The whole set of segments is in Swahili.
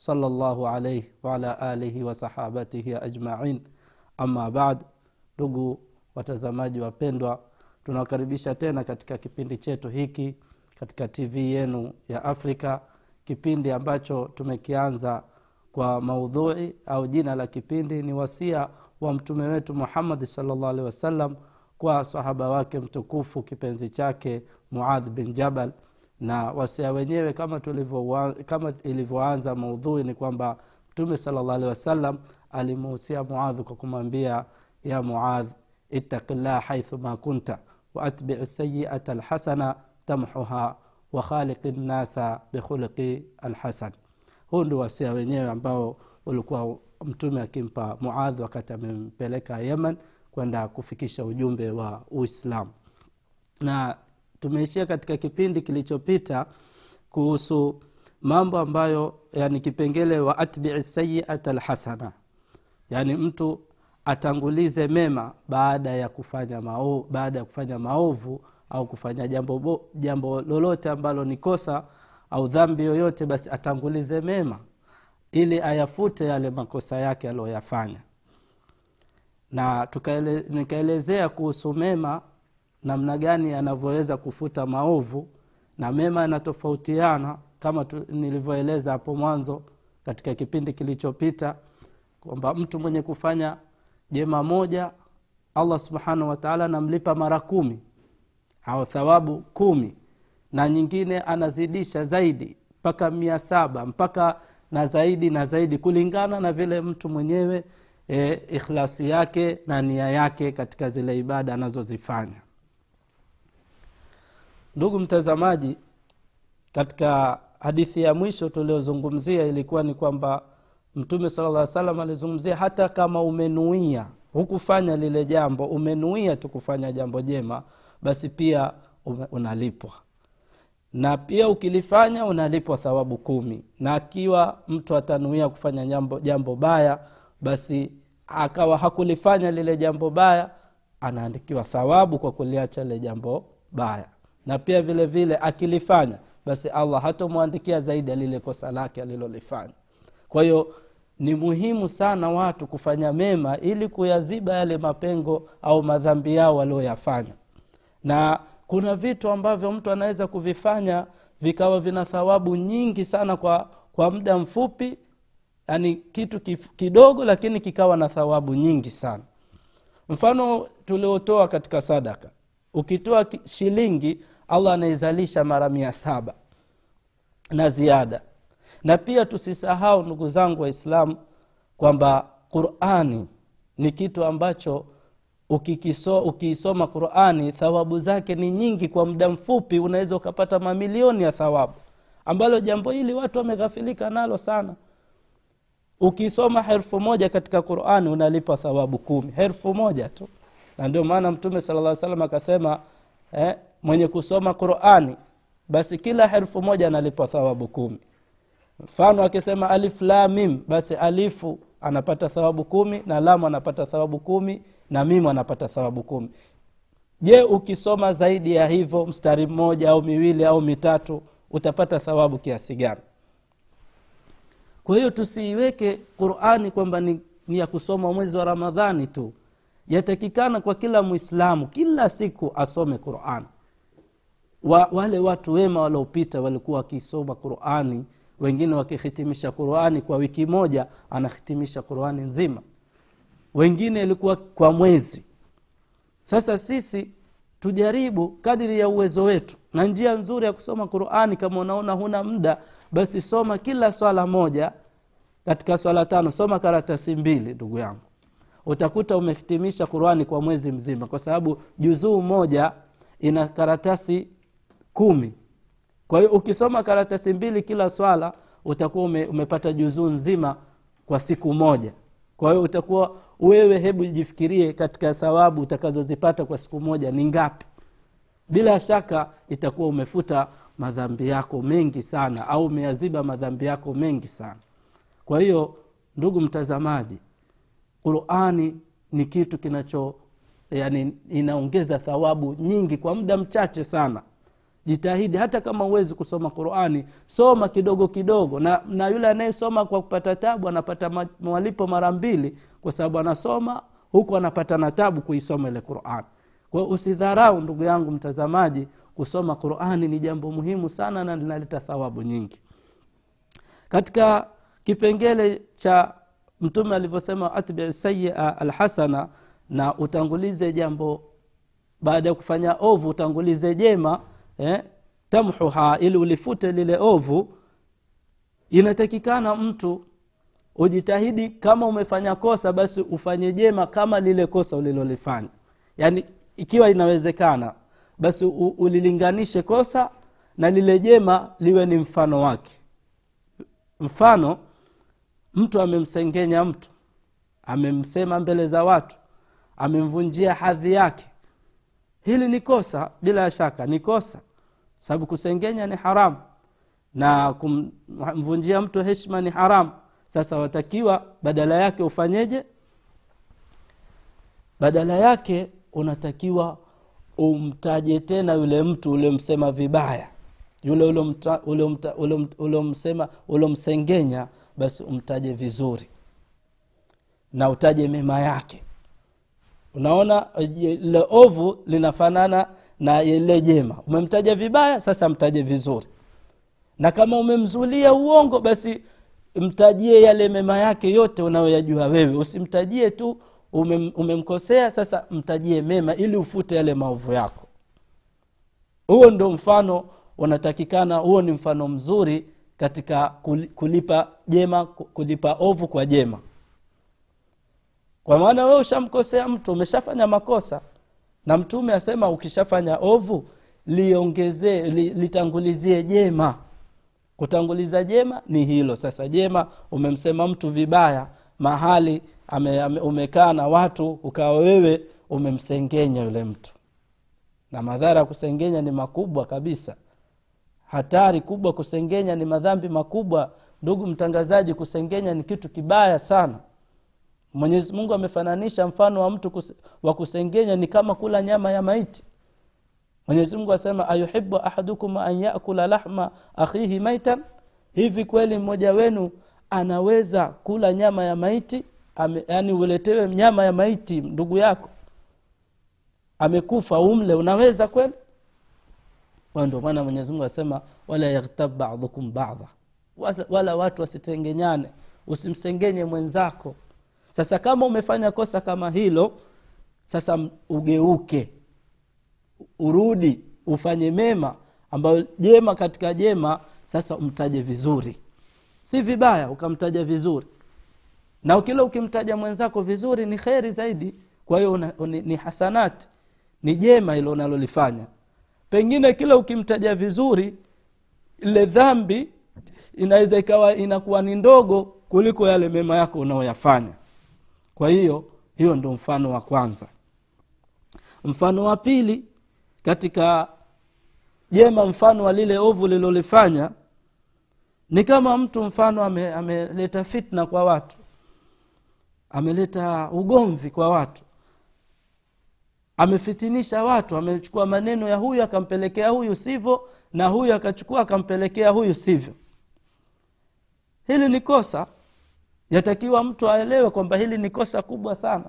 صلى الله عليه وعلى alihi wasahabatihi ajmain ama bad ndugu watazamaji wapendwa tunawakaribisha tena katika kipindi chetu hiki katika tv yenu ya afrika kipindi ambacho tumekianza kwa maudhui au jina la kipindi ni wasia wa mtume wetu muhammadi salllah alehi wasallam kwa sahaba wake mtukufu kipenzi chake muadh bin jabal na wasia wenyewe kama, kama ilivyoanza maudhui ni kwamba mtume salllah alehi wasallam alimuhusia muadh kwa kumwambia ya muadh ittaqillah haithu ma kunta waatbiu sayiata alhasana tamhuha wakhaliki nnasa bikhuluqi alhasan. Huu ndio wasia wenyewe ambao ulikuwa mtume akimpa muadh wakati amempeleka yemen kwenda kufikisha ujumbe wa uislamu. Na tumeishia katika kipindi kilichopita kuhusu mambo ambayo yani kipengele wa atbii sayiata lhasana yani mtu atangulize mema baada ya kufanya maovu, baada ya kufanya maovu au kufanya jambo, bo, jambo lolote ambalo ni kosa au dhambi yoyote basi atangulize mema ili ayafute yale makosa yake aliyoyafanya. Na nikaelezea kuhusu mema namna gani anavyoweza kufuta maovu na mema yanatofautiana kama nilivyoeleza hapo mwanzo katika kipindi kilichopita kwamba mtu mwenye kufanya jema moja allah subhanahu wataala anamlipa mara kumi au thawabu kumi na nyingine anazidisha zaidi mpaka mia saba mpaka na zaidi na zaidi kulingana na vile mtu mwenyewe e, ikhlasi yake na nia yake katika zile ibada anazozifanya ndugu mtazamaji katika hadithi ya mwisho tuliozungumzia ilikuwa ni kwamba mtume sala salam alizungumzia hata kama umenuia hukufanya lile jambo umenuia tu jambo jema basi pia unalipwa. Na pia ukilifanya unalipwa thawabu kumi. Na akiwa mtu atanuia kufanya jambo, jambo baya basi akawa hakulifanya lile jambo baya anaandikiwa thawabu kwa kuliacha lile jambo baya na pia vile vile akilifanya basi allah hatomwandikia zaidi ya lile kosa lake alilolifanya. Kwa hiyo ni muhimu sana watu kufanya mema ili kuyaziba yale mapengo au madhambi yao walioyafanya. Na kuna vitu ambavyo mtu anaweza kuvifanya vikawa vina thawabu nyingi sana kwa kwa muda mfupi yani kitu kif, kidogo lakini kikawa na thawabu nyingi sana. Mfano tuliotoa katika sadaka ukitoa shilingi allah anaizalisha mara mia saba na ziada. Na pia tusisahau ndugu zangu waislamu kwamba qurani ni kitu ambacho ukiisoma qurani thawabu zake ni nyingi. Kwa muda mfupi unaweza ukapata mamilioni ya thawabu ambalo jambo hili watu wameghafilika nalo sana. Ukisoma herfu moja katika qurani unalipa thawabu kumi. Herfu moja tu na ndio maana mtume salaa salam akasema eh, mwenye kusoma qurani basi kila herfu moja analipwa thawabu kumi. Mfano akisema alif basi alifu anapata thawabu kumi na lamu anapata thawabu kumi na mimu anapata thawabu kumi. Je ukisoma zaidi ya hivyo mstari mmoja au miwili au mitatu utapata thawabu kiasi gani? Kwa hiyo tusiiweke qurani kwamba ni, ni ya kusoma mwezi wa ramadhani tu yatakikana kwa kila mwislamu kila siku asome qurani wa, wale watu wema waliopita walikuwa wakisoma qurani wengine wakihitimisha qurani kwa wiki moja anahitimisha qurani nzima. Wengine ilikuwa kwa mwezi. Sasa sisi tujaribu kadiri ya uwezo wetu na njia nzuri ya kusoma qurani kama unaona huna muda basi soma kila swala moja katika swala tano. Soma karatasi mbili ndugu yangu utakuta umehitimisha qurani kwa mwezi mzima kwa sababu juzuu moja ina karatasi kumi. Kwa hiyo ukisoma karatasi mbili kila swala utakuwa ume, umepata juzuu nzima kwa siku moja. Kwa hiyo utakuwa wewe hebu jifikirie katika thawabu utakazozipata kwa siku moja ni ngapi. Bila shaka itakuwa umefuta madhambi yako mengi sana au umeyaziba madhambi yako mengi sana. Kwa hiyo ndugu mtazamaji qurani ni kitu kinacho yani inaongeza thawabu nyingi kwa muda mchache sana. Jitahidi hata kama huwezi kusoma qurani soma kidogo kidogo. Na, na yule anayesoma kwa kupata tabu anapata ma- malipo mara mbili kwa sababu anasoma huku anapata na tabu kuisoma ile quran. Kwao usidharau ndugu yangu mtazamaji kusoma qurani ni jambo muhimu sana na linaleta thawabu nyingi. Katika kipengele cha mtume alivyosema atbi sayia alhasana na utangulize jambo. Baada ya kufanya ovu utangulize jema eh, tamhuha ili ulifute lile ovu. Inatakikana mtu ujitahidi kama umefanya kosa basi ufanye jema kama lile kosa ulilolifanya. Yaani ikiwa inawezekana basi ulilinganishe kosa na lile jema liwe ni mfano wake. Mfano mtu amemsengenya mtu amemsema mbele za watu amemvunjia hadhi yake. Hili ni kosa bila shaka ni kosa. Sababu kusengenya ni haramu na kumvunjia mtu heshima ni haramu. Sasa watakiwa badala yake ufanyeje? Badala yake unatakiwa umtaje tena yule mtu uliomsema vibaya. Yule uliomsema uliomsengenya basi umtaje vizuri na utaje mema yake. Unaona ile ovu linafanana na ile jema. Umemtaja vibaya sasa mtaje vizuri. Na kama umemzulia uongo basi mtajie yale mema yake yote unayoyajua wewe. Usimtajie tu umem, umemkosea sasa mtajie mema ili ufute yale maovu yako. Huo ndo mfano unatakikana huo ni mfano mzuri katika kulipa jema kulipa ovu kwa jema. Kwa maana wewe ushamkosea mtu umeshafanya makosa na mtume asema ukishafanya ovu liongezee li, litangulizie jema. Kutanguliza jema ni hilo. Sasa jema umemsema mtu vibaya mahali umekaa na watu ukawa wewe umemsengenya yule mtu. Na madhara ya kusengenya ni makubwa kabisa hatari kubwa kusengenya ni madhambi makubwa. Ndugu mtangazaji kusengenya ni kitu kibaya sana. Mwenyezi mungu amefananisha mfano wa mtu kuse, wa kusengenya ni kama kula nyama ya maiti. Mwenyezi mungu asema ayuhibu ahadukum an yakula lahma akhihi maitan? Hivi kweli mmoja wenu anaweza kula nyama ya maiti? Ame, yani uletewe nyama ya maiti ndugu yako. Amekufa umle unaweza kweli ndio maana asema wala yaghtab badukum bada wala, watu wasitengenyane usimsengenye mwenzako. Sasa kama umefanya kosa kama hilo sasa ugeuke urudi ufanye mema ambayo jema katika jema sasa umtaje vizuri. Si vibaya ukamtaja vizuri. Na kila ukimtaja mwenzako vizuri ni kheri zaidi. Kwa hiyo ni, hasanati ni jema hilo unalolifanya pengine kila ukimtaja vizuri ile dhambi inaweza ikawa inakuwa ni ndogo kuliko yale mema yako unaoyafanya kwa hiyo hiyo ndo mfano wa kwanza. Mfano wa pili katika jema mfano wa lile ovu lilolifanya ni kama mtu mfano ame, ameleta fitna kwa watu ameleta ugomvi kwa watu amefitinisha watu amechukua maneno ya huyu akampelekea huyu sivyo na huyu akachukua akampelekea huyu sivyo. Hili ni kosa. Yatakiwa mtu aelewe kwamba hili ni kosa kubwa sana.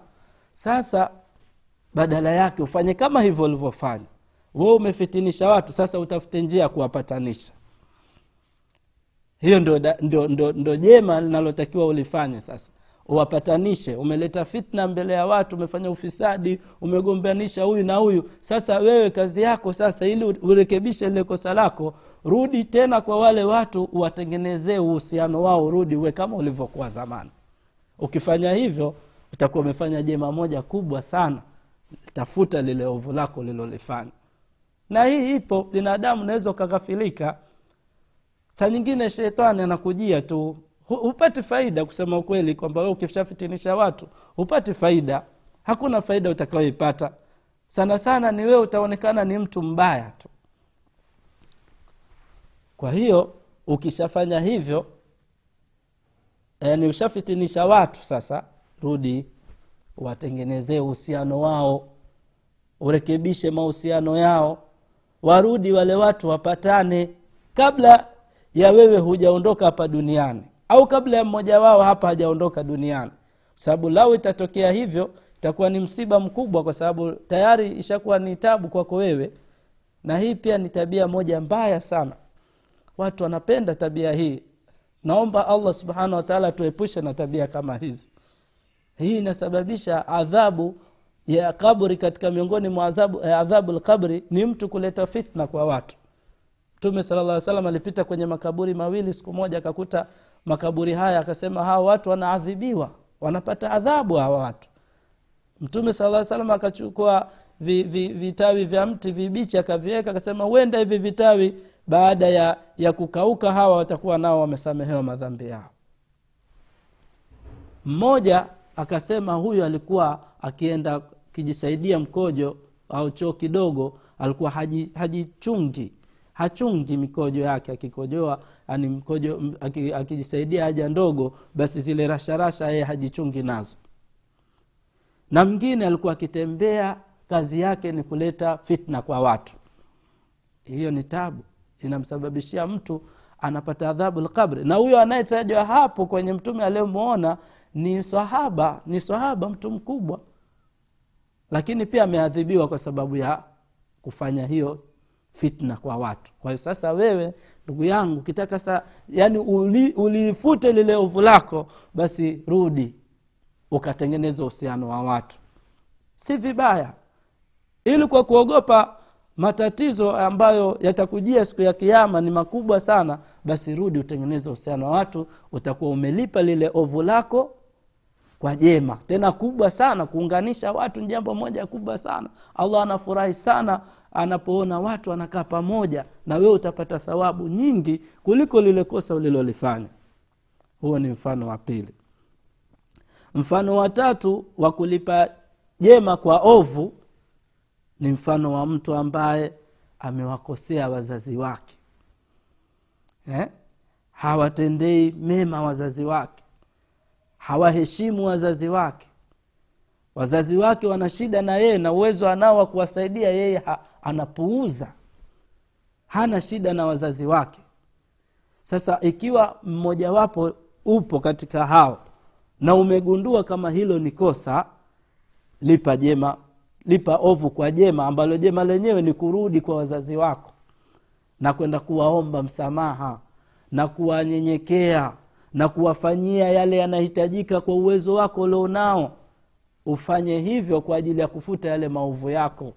Sasa badala yake ufanye kama hivyo ulivyofanya. We umefitinisha watu sasa utafute njia ya kuwapatanisha. Hiyo ndo, jema linalotakiwa ulifanye sasa uwapatanishe. Umeleta fitna mbele ya watu umefanya ufisadi umegombanisha huyu na huyu. Sasa wewe kazi yako sasa ili urekebishe lile kosa lako rudi tena kwa wale watu uwatengenezee uhusiano wao rudi uwe kama ulivyokuwa zamani. Ukifanya hivyo utakuwa umefanya jema moja kubwa sana. Tafuta lile ovu lako ulilolifanya. Na hii ipo binadamu unaweza ukaghafilika saa nyingine shetani anakujia tu hupati faida kusema ukweli kwamba we ukishafitinisha watu hupati faida. Hakuna faida utakayoipata. Sana sana ni wewe utaonekana ni mtu mbaya tu. Kwa hiyo ukishafanya hivyo yani ushafitinisha watu sasa rudi watengenezee uhusiano wao urekebishe mahusiano yao warudi wale watu wapatane kabla ya wewe hujaondoka hapa duniani au kabla ya mmoja wao hapa hajaondoka duniani. Sababu lau itatokea hivyo itakuwa ni msiba mkubwa kwa sababu tayari ishakuwa ni tabu kwako wewe. Na hii pia ni tabia moja mbaya sana. Watu wanapenda tabia hii. Naomba allah subhanahu wataala tuepushe na tabia kama hizi. Hii inasababisha adhabu ya kabri katika miongoni mwa adhabu, eh, ni mtu kuleta fitna kwa watu mtume sala alipita kwenye makaburi mawili siku moja akakuta makaburi haya akasema hawa watu wanaadhibiwa wanapata adhabu hawa watu. Mtume sala akachukua vi, vi, vitawi vya mti vibichi akaviweka akasema huenda hivi vitawi baada ya, ya kukauka hawa watakuwa nao wamesamehewa madhambi yao. Mmoja akasema huyu alikuwa akienda kijisaidia mkojo au choo kidogo alikuwa haji- hajichungi hachungi mikojo yake akikojoa mkojo akijisaidia haja ndogo basi zile rasharasha yeye hajichungi nazo. Na mngine alikuwa akitembea kazi yake ni kuleta fitna kwa watu. Hiyo ni tabu. Inamsababishia mtu anapata adhabu lkabri na huyo anayetajwa hapo kwenye mtume aliyemwona ni sahaba ni sahaba mtu mkubwa. Lakini pia ameadhibiwa kwa sababu ya kufanya hiyo fitna kwa watu. Kwa hiyo sasa wewe ndugu yangu ukitaka sa yani uli, ulifute lile ovu lako basi rudi ukatengeneza uhusiano wa watu. Si vibaya. Ili kwa kuogopa matatizo ambayo yatakujia siku ya kiama ni makubwa sana basi rudi utengeneze uhusiano wa watu utakuwa umelipa lile ovu lako kwa jema. Tena kubwa sana kuunganisha watu ni jambo moja kubwa sana. Allah anafurahi sana anapoona watu wanakaa pamoja na wewe utapata thawabu nyingi kuliko lile kosa ulilolifanya. Huo ni mfano wa pili. Mfano wa tatu wa kulipa jema kwa ovu ni mfano wa mtu ambaye amewakosea wazazi wake. Eh? hawatendei mema wazazi wake hawaheshimu wazazi wake. Wazazi wake wana shida na yeye na uwezo anao wa kuwasaidia yeye ha, anapuuza. Hana shida na wazazi wake. Sasa ikiwa mmojawapo upo katika hao na umegundua kama hilo ni kosa lipa jema lipa ovu kwa jema ambalo jema lenyewe ni kurudi kwa wazazi wako na kwenda kuwaomba msamaha na kuwanyenyekea na kuwafanyia yale yanahitajika kwa uwezo wako ulionao. Ufanye hivyo kwa ajili ya kufuta yale maovu yako.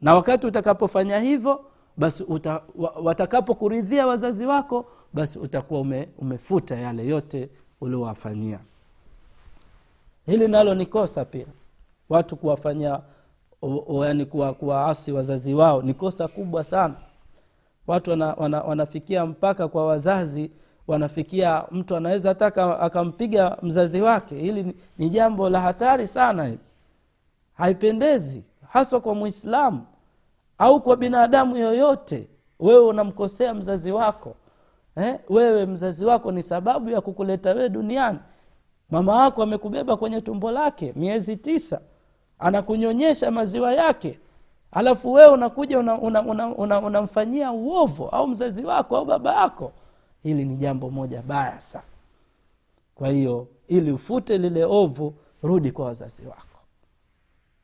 Na wakati utakapofanya hivyo basi uta, watakapokuridhia wazazi wako basi utakuwa ume, umefuta yale yote uliowafanyia. Hili nalo ni kosa pia. Watu kuwafanyia yani kuwa- kuwaasi wazazi wao ni kosa kubwa sana. Watu wana, wana, wanafikia mpaka kwa wazazi wanafikia mtu anaweza hata akampiga mzazi wake. Hili ni, jambo la hatari sana hili. Haipendezi haswa kwa mwislamu au kwa binadamu yoyote. Wewe unamkosea mzazi wako eh? wewe mzazi wako ni sababu ya kukuleta wewe duniani. Mama wako amekubeba kwenye tumbo lake miezi tisa anakunyonyesha maziwa yake alafu wewe unakuja unamfanyia una, una, una, una uovu au mzazi wako au baba yako hili ni jambo moja baya sana. Kwa hiyo ili ufute lile ovu rudi kwa wazazi wako.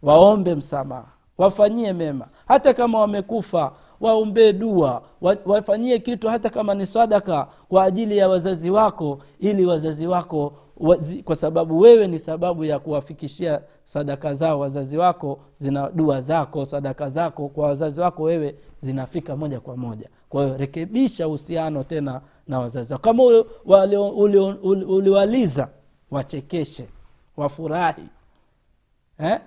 Waombe msamaha wafanyie mema. Hata kama wamekufa waombee dua wa- wafanyie kitu hata kama ni sadaka kwa ajili ya wazazi wako ili wazazi wako kwa sababu wewe ni sababu ya kuwafikishia sadaka zao. Wazazi wako zina dua zako sadaka zako kwa wazazi wako wewe zinafika moja kwa moja. Kwa hiyo rekebisha uhusiano tena na wazazi wako. Kama uli- wali- uli- uli- uliwaliza wachekeshe wafurahi eh?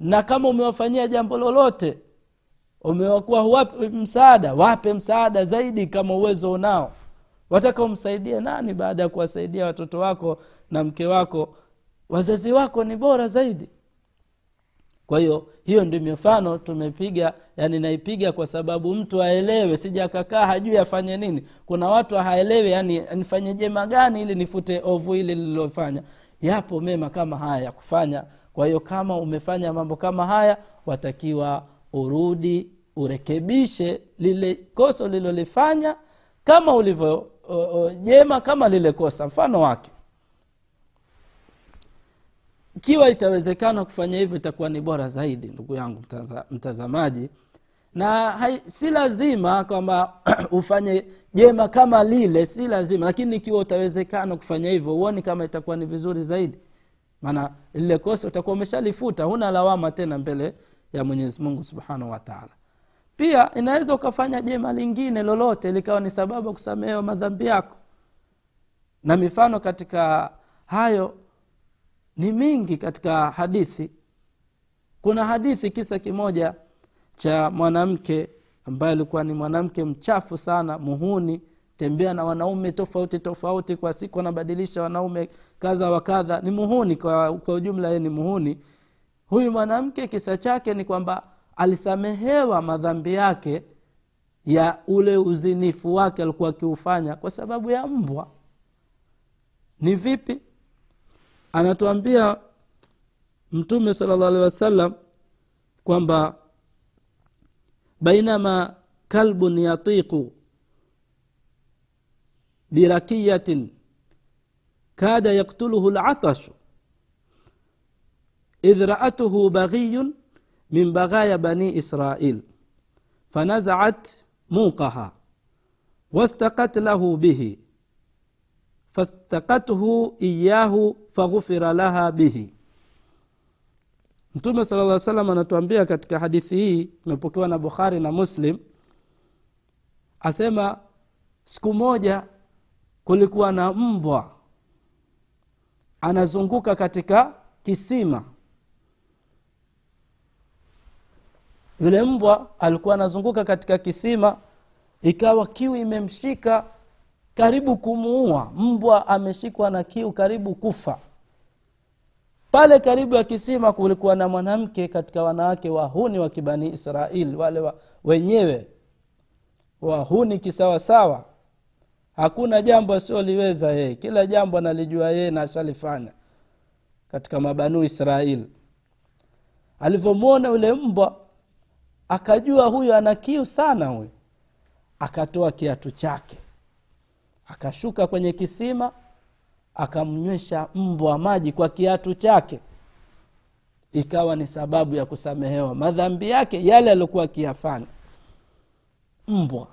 na kama umewafanyia jambo lolote umewakuwa msaada wape msaada zaidi kama uwezo unao wataka umsaidie nani baada ya kuwasaidia watoto wako na mke wako? Wazazi wako ni bora zaidi. Kwa hiyo hiyo ndio mifano tumepiga yani naipiga kwa sababu mtu aelewe sija akakaa hajui afanye nini. Kuna watu haelewi yani nifanye jema gani ili nifute ovu ili lililofanya yapo mema kama haya ya kufanya. Kwa hiyo kama umefanya mambo kama haya watakiwa urudi urekebishe lile koso ulilolifanya kama ulivyo jema kama lile kosa mfano wake. Ikiwa itawezekana kufanya hivyo itakuwa ni bora zaidi ndugu yangu mtaza, mtazamaji. Na hai, si lazima kwamba ufanye jema kama lile si lazima lakini ikiwa utawezekana kufanya hivyo huoni kama itakuwa ni vizuri zaidi. Maana lile kosa utakuwa umeshalifuta huna lawama tena mbele ya mwenyezi mungu subhanahu wataala pia inaweza ukafanya jema lingine lolote likawa ni sababu ya kusamehewa madhambi yako. Na mifano katika hayo ni mingi katika hadithi. Kuna hadithi kisa kimoja cha mwanamke ambaye alikuwa ni mwanamke mchafu sana muhuni tembea na wanaume tofauti tofauti kwa siku anabadilisha wanaume kadha wa kadha. Ni muhuni kwa, kwa ujumla ye ni muhuni. Huyu mwanamke kisa chake ni kwamba alisamehewa madhambi yake ya ule uzinifu wake alikuwa akiufanya kwa sababu ya mbwa. Ni vipi? Anatuambia mtume sala llah alehi wasallam kwamba bainama kalbun yatiqu birakiyatin kada yaktuluhu latashu idh raatuhu baghiyun min baghaya bani israil. Fanazaat muqaha wastaqat lahu bihi. Fastakathu iyahu faghufira laha bihi. Mtume sala lla salam anatuambia katika hadithi hii imepokewa na bukhari na muslim asema siku moja kulikuwa na mbwa anazunguka katika kisima. Yule mbwa alikuwa anazunguka katika kisima ikawa kiu imemshika karibu kumuua. Mbwa ameshikwa na kiu karibu kufa. Pale karibu ya kisima kulikuwa na mwanamke katika wanawake wahuni wa kibani israeli wale wa, wenyewe. Wahuni kisawasawa. Hakuna jambo asioliweza yeye. Kila jambo analijua yeye na ashalifanya katika mabanu israeli alivyomwona yule mbwa akajua huyu ana kiu sana huyu akatoa kiatu chake. Akashuka kwenye kisima akamnywesha mbwa maji kwa kiatu chake. Ikawa ni sababu ya kusamehewa madhambi yake yale aliokuwa akiyafanya. Mbwa.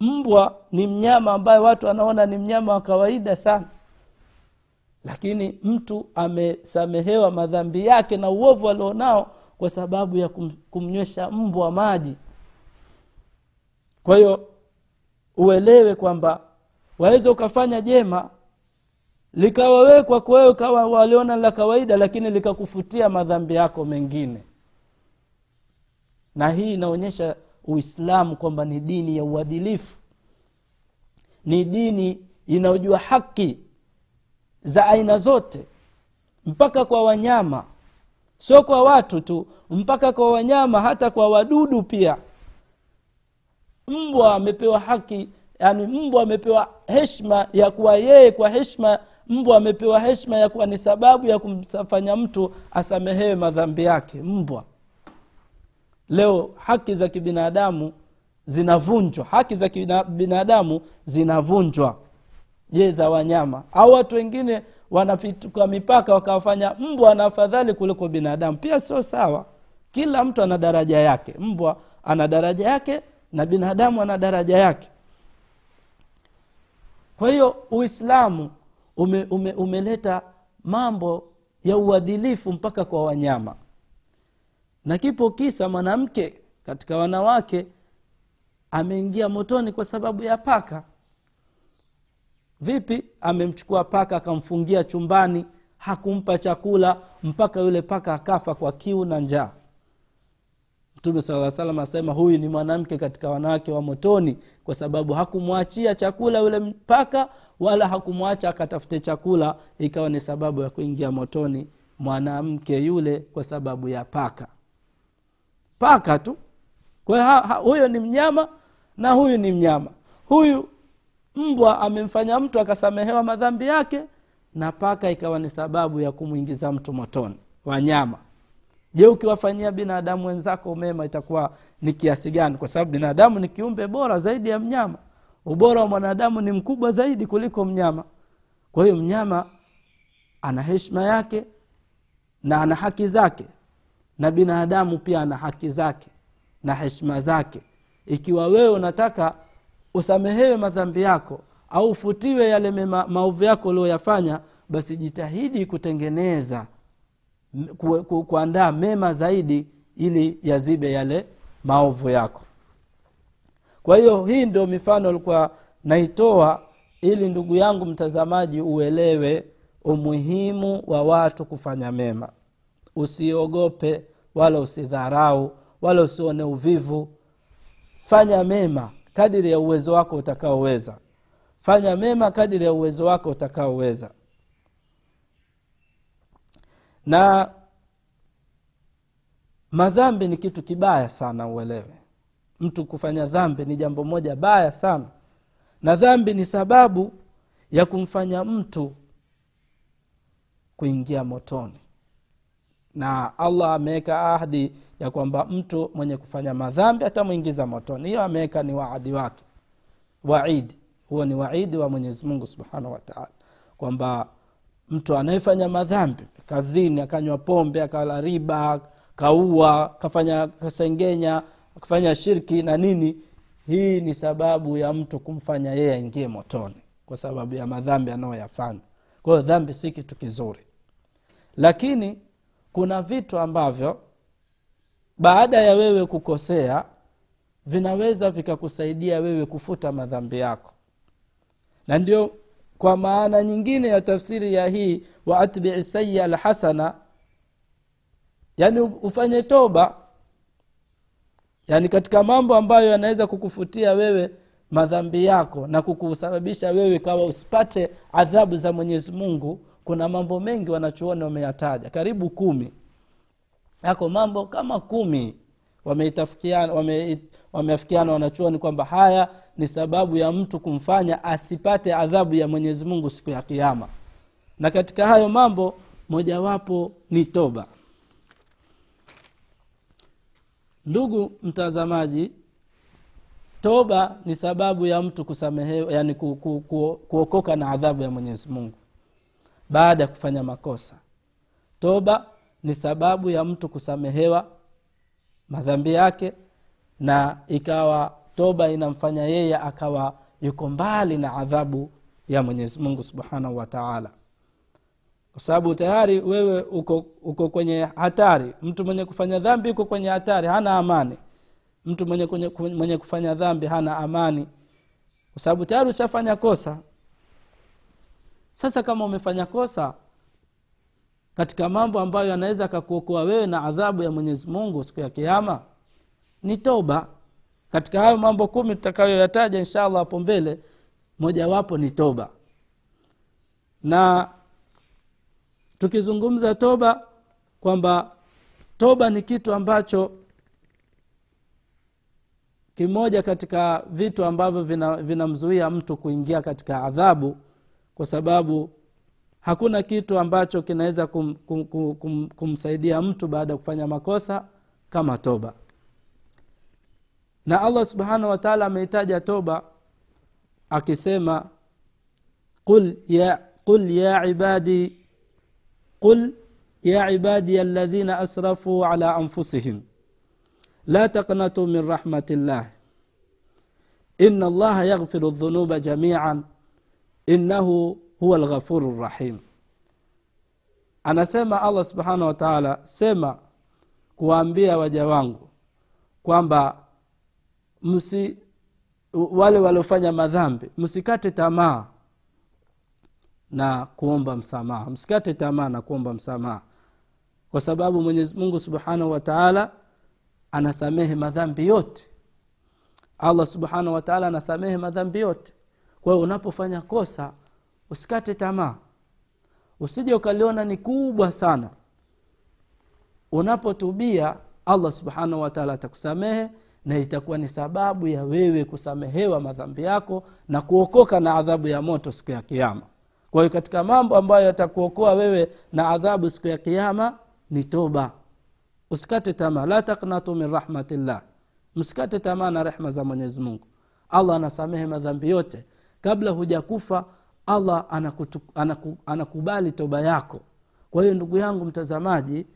Mbwa ni mnyama ambaye watu wanaona ni mnyama wa kawaida sana. Lakini mtu amesamehewa madhambi yake na uovu alionao kwa sababu ya kum, kumnywesha mbwa maji. Kwa hiyo uelewe kwamba waweza ukafanya jema likawa wewe kwako wewe kawa waliona la kawaida lakini likakufutia madhambi yako mengine. Na hii inaonyesha uislamu kwamba ni dini ya uadilifu. Ni dini inayojua haki za aina zote mpaka kwa wanyama sio kwa watu tu mpaka kwa wanyama hata kwa wadudu pia. Mbwa amepewa haki yani mbwa amepewa heshma ya kuwa yeye kwa heshma mbwa amepewa heshma ya kuwa ni sababu ya kumfanya mtu asamehewe madhambi yake mbwa. Leo haki za kibinadamu zinavunjwa haki za kibinadamu zinavunjwa je za wanyama? Au watu wengine wanapituka mipaka wakawafanya mbwa na afadhali kuliko binadamu. Pia sio sawa. Kila mtu ana daraja yake. Mbwa ana daraja yake na binadamu ana daraja yake. Kwa hiyo uislamu ume, ume, umeleta mambo ya uadilifu mpaka kwa wanyama. Na kipo kisa mwanamke katika wanawake ameingia motoni kwa sababu ya paka vipi? Amemchukua paka akamfungia chumbani hakumpa chakula mpaka yule paka akafa kwa kiu na njaa. Mtume saa salam asema huyu ni mwanamke katika wanawake wa motoni kwa sababu hakumwachia chakula yule mpaka wala hakumwacha akatafute chakula ikawa ni sababu ya kuingia motoni mwanamke yule kwa sababu ya paka. Paka tu. Kwa huyo ni mnyama na huyu ni mnyama. Huyu mbwa amemfanya mtu akasamehewa madhambi yake na paka ikawa ni sababu ya kumwingiza mtu motoni. Wanyama. Je ukiwafanyia binadamu wenzako mema itakuwa ni kiasi gani? Kwa sababu binadamu ni kiumbe bora zaidi ya mnyama. Ubora wa mwanadamu ni mkubwa zaidi kuliko mnyama. Kwa hiyo mnyama ana heshima yake na ana haki zake na binadamu pia ana haki zake na heshima zake. Ikiwa wewe unataka usamehewe madhambi yako au ufutiwe yale mema- maovu yako ulioyafanya basi jitahidi kutengeneza ku, ku, kuandaa mema zaidi ili yazibe yale maovu yako. Kwa hiyo hii ndio mifano alikuwa naitoa ili ndugu yangu mtazamaji uelewe umuhimu wa watu kufanya mema. Usiogope wala usidharau wala usione uvivu. Fanya mema kadiri ya uwezo wako utakaoweza. Fanya mema kadiri ya uwezo wako utakaoweza. Na madhambi ni kitu kibaya sana uelewe. Mtu kufanya dhambi ni jambo moja baya sana. Na dhambi ni sababu ya kumfanya mtu kuingia motoni na allah ameweka ahdi ya kwamba mtu mwenye kufanya madhambi atamwingiza motoni. Hiyo ameweka ni waadi wake. Waidi huo ni waidi wa mwenyezi mungu subhanahu wataala kwamba mtu anayefanya madhambi kazini akanywa pombe akala riba kaua kafanya kasengenya akafanya shirki na nini hii ni sababu ya mtu kumfanya yeye aingie motoni kwa sababu ya madhambi anayoyafanya. Kwa hiyo dhambi si kitu kizuri. Lakini kuna vitu ambavyo baada ya wewe kukosea vinaweza vikakusaidia wewe kufuta madhambi yako. Na ndio kwa maana nyingine ya tafsiri ya hii wa atbii sayia alhasana yani ufanye toba yani katika mambo ambayo yanaweza kukufutia wewe madhambi yako na kukusababisha wewe kawa usipate adhabu za mwenyezi mungu kuna mambo mengi wanachuoni wameyataja. Karibu kumi. Yako mambo kama kumi wameafikiana wame, wanachuoni kwamba haya ni sababu ya mtu kumfanya asipate adhabu ya mwenyezi mungu siku ya kiama na katika hayo mambo mojawapo ni toba. Ndugu mtazamaji toba ni sababu ya mtu kusamehewa yani ku, ku, ku, kuokoka na adhabu ya mwenyezi mungu baada ya kufanya makosa. Toba ni sababu ya mtu kusamehewa madhambi yake na ikawa toba inamfanya yeye akawa yuko mbali na adhabu ya mwenyezi mungu subhanahu wataala kwa sababu tayari wewe uko, uko kwenye hatari. Mtu mwenye kufanya dhambi uko kwenye hatari hana amani. Mtu mwenye, kwenye, mwenye kufanya dhambi hana amani. Kwa sababu tayari ushafanya kosa sasa kama umefanya kosa katika mambo ambayo anaweza akakuokoa wewe na adhabu ya mwenyezi mungu siku ya kiama ni toba. Katika hayo mambo kumi tutakayoyataja insha allah hapo mbele mojawapo ni toba. Na tukizungumza toba kwamba toba ni kitu ambacho kimoja katika vitu ambavyo vinamzuia vina mtu kuingia katika adhabu kwa sababu hakuna kitu ambacho kinaweza kum, kum, kum, kum, kumsaidia mtu baada ya kufanya makosa kama toba. Na allah subhanahu wataala ameitaja toba akisema qul ya, qul ya ibadi qul ya ibadi aladhina asrafuu ala anfusihim la taqnatuu min rahmati llah ina allaha yaghfiru dhunuba jamian innahu huwa lghafuru rrahim anasema allah subhanahu wataala sema kuwaambia waja wangu kwamba msi wale waliofanya madhambi msikate tamaa na kuomba msamaha. Msikate tamaa na kuomba msamaha. Kwa sababu mwenyezi mungu subhanahu wataala anasamehe madhambi yote. Allah subhanahu wataala anasamehe madhambi yote kwa unapofanya kosa usikate tamaa. Usije ukaliona ni kubwa sana. Unapotubia allah subhanahu wataala atakusamehe na itakuwa ni sababu ya wewe kusamehewa madhambi yako na kuokoka na adhabu ya moto siku ya kiama kwa hiyo katika mambo ambayo yatakuokoa wewe na adhabu siku ya kiama ni toba. Usikate tamaa. La taknatu min rahmatillah. Msikate tamaa na rehma za mwenyezi mungu. Allah anasamehe madhambi yote kabla hujakufa allah anakutu, anaku, anakubali toba yako. Kwa hiyo ndugu yangu mtazamaji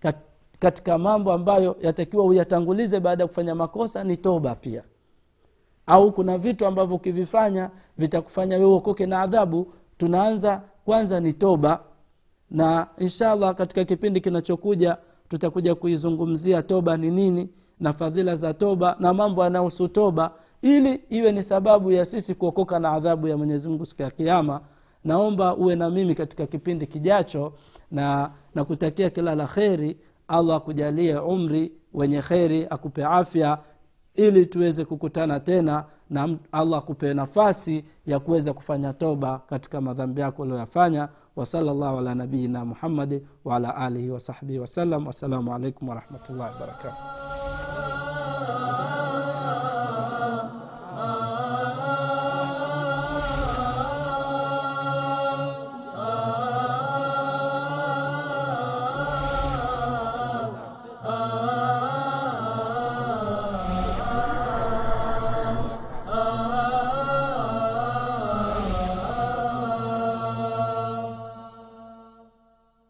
kat, katika mambo ambayo yatakiwa uyatangulize baada ya kufanya makosa ni toba pia. Au kuna vitu ambavyo ukivifanya vitakufanya uokoke na adhabu tunaanza kwanza ni toba. Na inshallah katika kipindi kinachokuja tutakuja kuizungumzia toba ni nini na fadhila za toba na mambo yanayohusu toba ili iwe ni sababu ya sisi kuokoka na adhabu ya mwenyezi mungu siku ya kiama naomba uwe na mimi katika kipindi kijacho na nakutakia kila la kheri. Allah akujalie umri wenye kheri akupe afya ili tuweze kukutana tena na allah akupe nafasi ya kuweza kufanya toba katika madhambi yako ulioyafanya wasalallahu ala nabiina muhammadi waala alihi wasahbihi wasalam wassalamu alaikum warahmatullahi wabarakatuh